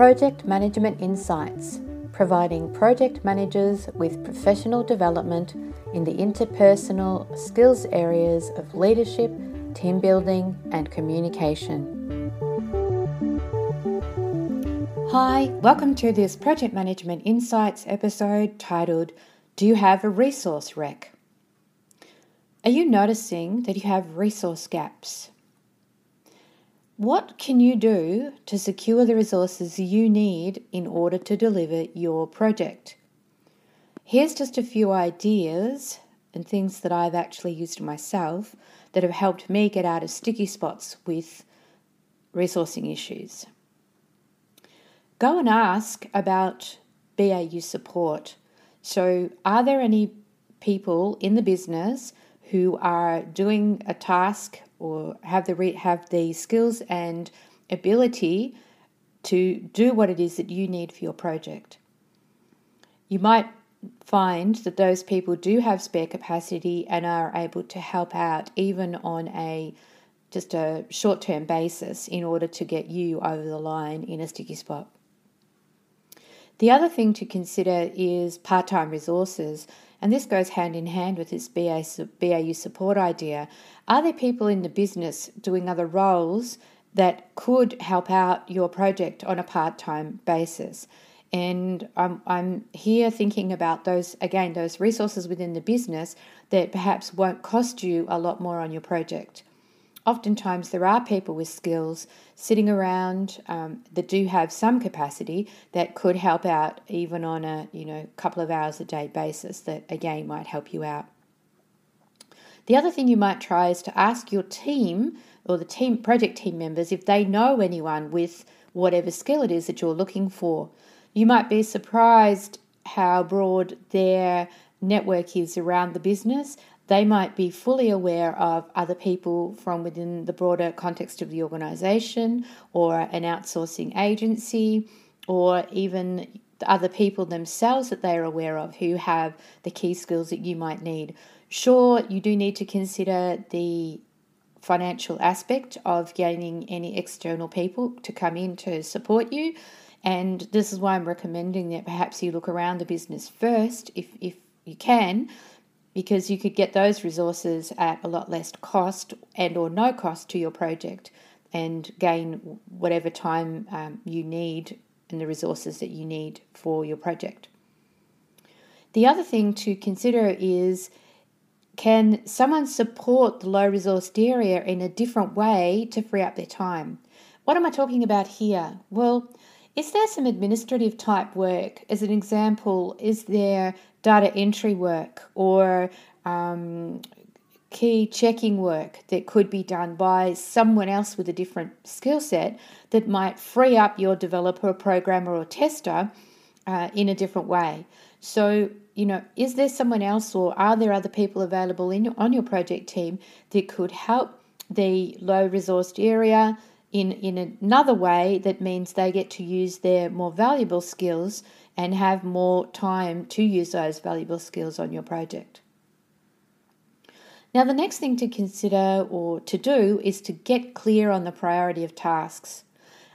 Project Management Insights, providing project managers with professional development in the interpersonal skills areas of leadership, team building, and communication. Hi, welcome to this Project Management Insights episode titled Do You Have a Resource Wreck? Are you noticing that you have resource gaps? What can you do to secure the resources you need in order to deliver your project? Here's just a few ideas and things that I've actually used myself that have helped me get out of sticky spots with resourcing issues. Go and ask about BAU support. So, are there any people in the business who are doing a task or have the re- have the skills and ability to do what it is that you need for your project. You might find that those people do have spare capacity and are able to help out even on a just a short-term basis in order to get you over the line in a sticky spot. The other thing to consider is part-time resources and this goes hand in hand with this BAU support idea. Are there people in the business doing other roles that could help out your project on a part time basis? And I'm, I'm here thinking about those, again, those resources within the business that perhaps won't cost you a lot more on your project oftentimes there are people with skills sitting around um, that do have some capacity that could help out even on a you know couple of hours a day basis that again might help you out. The other thing you might try is to ask your team or the team project team members if they know anyone with whatever skill it is that you're looking for. You might be surprised how broad their network is around the business they might be fully aware of other people from within the broader context of the organization or an outsourcing agency or even the other people themselves that they're aware of who have the key skills that you might need. Sure, you do need to consider the financial aspect of gaining any external people to come in to support you. And this is why I'm recommending that perhaps you look around the business first if, if you can because you could get those resources at a lot less cost and or no cost to your project and gain whatever time um, you need and the resources that you need for your project. The other thing to consider is can someone support the low resourced area in a different way to free up their time? What am I talking about here? Well, is there some administrative type work? As an example, is there data entry work or um, key checking work that could be done by someone else with a different skill set that might free up your developer, programmer, or tester uh, in a different way. So, you know, is there someone else or are there other people available in on your project team that could help the low resourced area in, in another way that means they get to use their more valuable skills and have more time to use those valuable skills on your project. Now, the next thing to consider or to do is to get clear on the priority of tasks.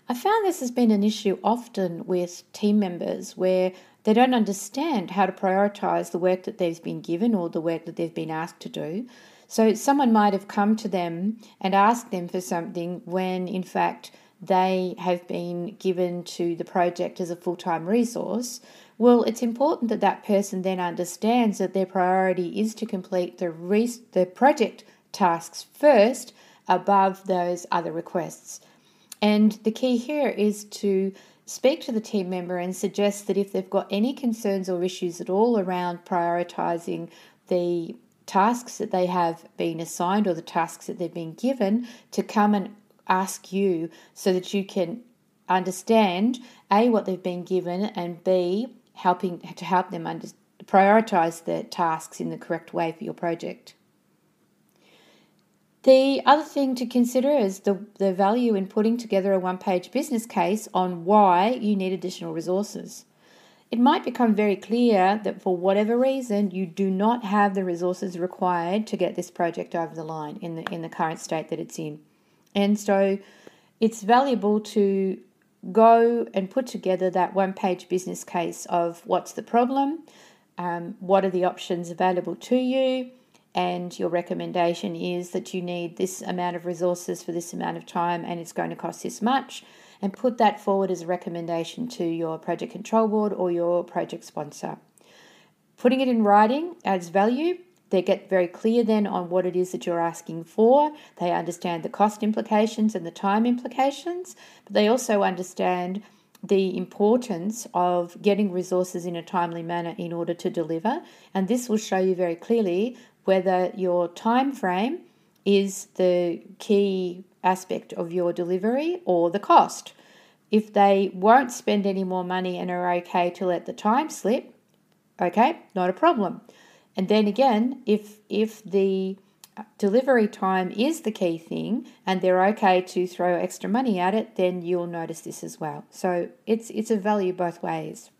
I found this has been an issue often with team members where they don't understand how to prioritize the work that they've been given or the work that they've been asked to do. So, someone might have come to them and asked them for something when, in fact, they have been given to the project as a full time resource, well, it's important that that person then understands that their priority is to complete the, the project tasks first above those other requests. And the key here is to speak to the team member and suggest that if they've got any concerns or issues at all around prioritizing the tasks that they have been assigned or the tasks that they've been given, to come and ask you so that you can understand A, what they've been given, and B, helping to help them under, prioritize the tasks in the correct way for your project. The other thing to consider is the, the value in putting together a one page business case on why you need additional resources. It might become very clear that for whatever reason you do not have the resources required to get this project over the line in the in the current state that it's in. And so it's valuable to go and put together that one page business case of what's the problem, um, what are the options available to you, and your recommendation is that you need this amount of resources for this amount of time and it's going to cost this much, and put that forward as a recommendation to your project control board or your project sponsor. Putting it in writing adds value. They get very clear then on what it is that you're asking for. They understand the cost implications and the time implications, but they also understand the importance of getting resources in a timely manner in order to deliver. And this will show you very clearly whether your time frame is the key aspect of your delivery or the cost. If they won't spend any more money and are okay to let the time slip, okay, not a problem. And then again, if if the delivery time is the key thing and they're okay to throw extra money at it, then you'll notice this as well. So it's it's a value both ways.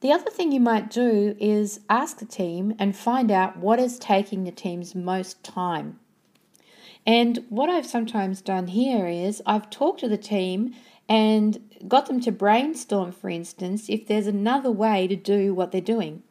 The other thing you might do is ask the team and find out what is taking the team's most time. And what I've sometimes done here is I've talked to the team and got them to brainstorm, for instance, if there's another way to do what they're doing.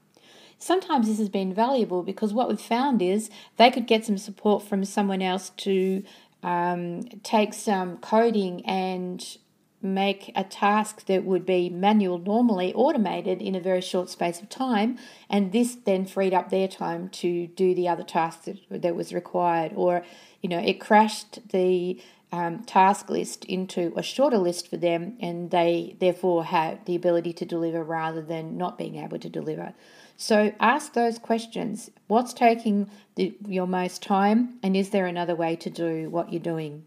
Sometimes this has been valuable because what we've found is they could get some support from someone else to um, take some coding and make a task that would be manual normally automated in a very short space of time and this then freed up their time to do the other task that, that was required. Or you know it crashed the um, task list into a shorter list for them and they therefore had the ability to deliver rather than not being able to deliver. So ask those questions. What's taking the, your most time and is there another way to do what you're doing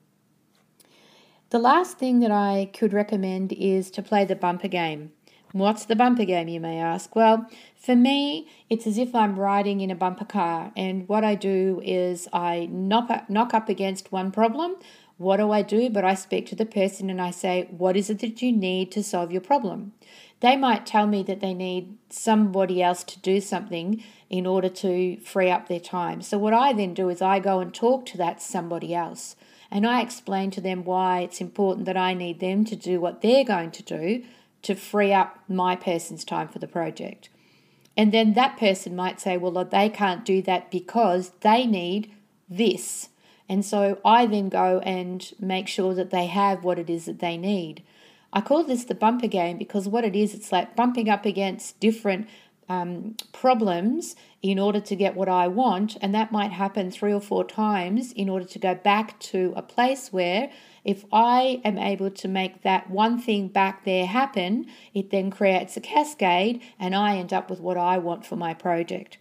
the last thing that I could recommend is to play the bumper game. What's the bumper game, you may ask? Well, for me, it's as if I'm riding in a bumper car, and what I do is I knock up, knock up against one problem. What do I do? But I speak to the person and I say, What is it that you need to solve your problem? They might tell me that they need somebody else to do something in order to free up their time. So, what I then do is I go and talk to that somebody else and I explain to them why it's important that I need them to do what they're going to do to free up my person's time for the project. And then that person might say, well, they can't do that because they need this. And so I then go and make sure that they have what it is that they need. I call this the bumper game because what it is, it's like bumping up against different um, problems in order to get what I want. And that might happen three or four times in order to go back to a place where if I am able to make that one thing back there happen, it then creates a cascade and I end up with what I want for my project.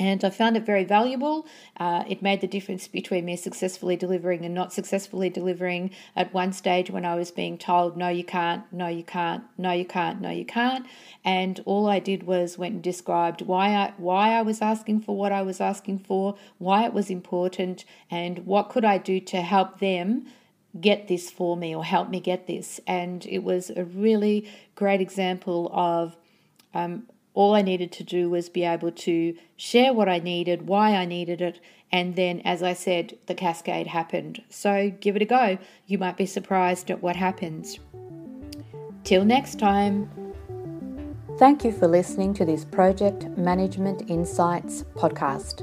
And I found it very valuable. Uh, it made the difference between me successfully delivering and not successfully delivering at one stage when I was being told, no, you can't, no, you can't, no, you can't, no, you can't. And all I did was went and described why I, why I was asking for what I was asking for, why it was important, and what could I do to help them get this for me or help me get this. And it was a really great example of um, all I needed to do was be able to share what I needed, why I needed it, and then, as I said, the cascade happened. So give it a go. You might be surprised at what happens. Till next time. Thank you for listening to this Project Management Insights podcast.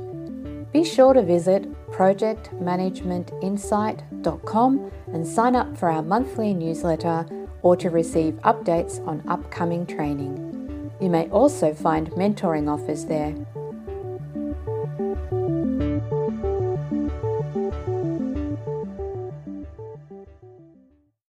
Be sure to visit projectmanagementinsight.com and sign up for our monthly newsletter or to receive updates on upcoming training. You may also find mentoring offers there.